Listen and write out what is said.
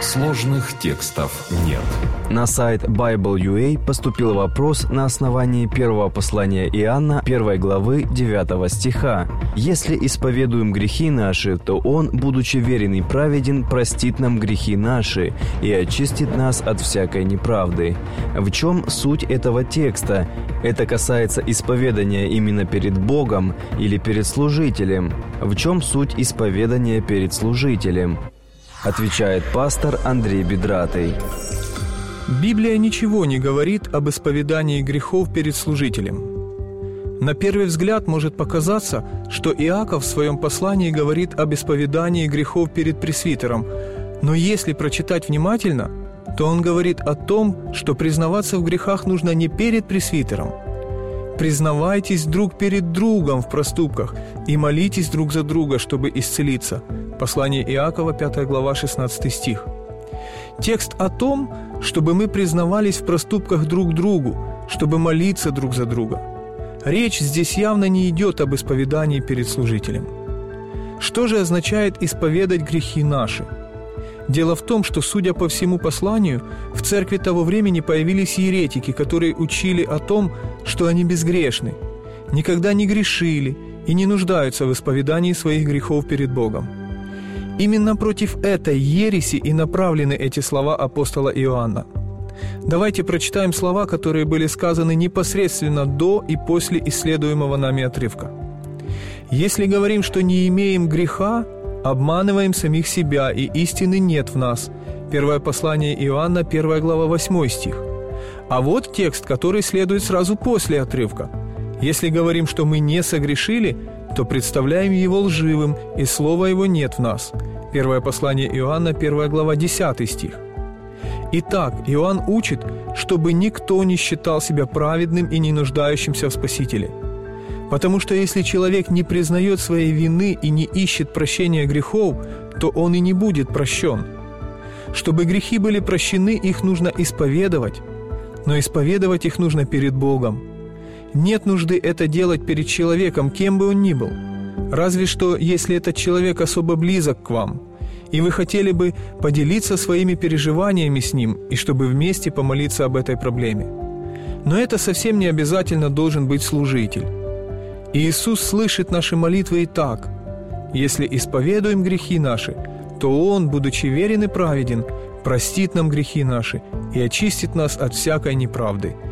Сложных текстов нет. На сайт Bible.ua поступил вопрос на основании первого послания Иоанна 1 главы 9 стиха. «Если исповедуем грехи наши, то Он, будучи верен и праведен, простит нам грехи наши и очистит нас от всякой неправды». В чем суть этого текста? Это касается исповедания именно перед Богом или перед служителем? В чем суть исповедания перед служителем? Отвечает пастор Андрей Бедратый. Библия ничего не говорит об исповедании грехов перед служителем. На первый взгляд может показаться, что Иаков в своем послании говорит об исповедании грехов перед пресвитером, но если прочитать внимательно, то он говорит о том, что признаваться в грехах нужно не перед пресвитером. «Признавайтесь друг перед другом в проступках и молитесь друг за друга, чтобы исцелиться». Послание Иакова, 5 глава, 16 стих – Текст о том, чтобы мы признавались в проступках друг другу, чтобы молиться друг за друга. Речь здесь явно не идет об исповедании перед служителем. Что же означает исповедать грехи наши? Дело в том, что, судя по всему посланию, в церкви того времени появились еретики, которые учили о том, что они безгрешны, никогда не грешили и не нуждаются в исповедании своих грехов перед Богом. Именно против этой ереси и направлены эти слова апостола Иоанна. Давайте прочитаем слова, которые были сказаны непосредственно до и после исследуемого нами отрывка. «Если говорим, что не имеем греха, обманываем самих себя, и истины нет в нас». Первое послание Иоанна, 1 глава, 8 стих. А вот текст, который следует сразу после отрывка. «Если говорим, что мы не согрешили, то представляем его лживым, и слова его нет в нас». Первое послание Иоанна, 1 глава, 10 стих. Итак, Иоанн учит, чтобы никто не считал себя праведным и не нуждающимся в Спасителе. Потому что если человек не признает своей вины и не ищет прощения грехов, то он и не будет прощен. Чтобы грехи были прощены, их нужно исповедовать, но исповедовать их нужно перед Богом – нет нужды это делать перед человеком, кем бы он ни был. Разве что, если этот человек особо близок к вам, и вы хотели бы поделиться своими переживаниями с ним, и чтобы вместе помолиться об этой проблеме. Но это совсем не обязательно должен быть служитель. Иисус слышит наши молитвы и так. Если исповедуем грехи наши, то Он, будучи верен и праведен, простит нам грехи наши и очистит нас от всякой неправды –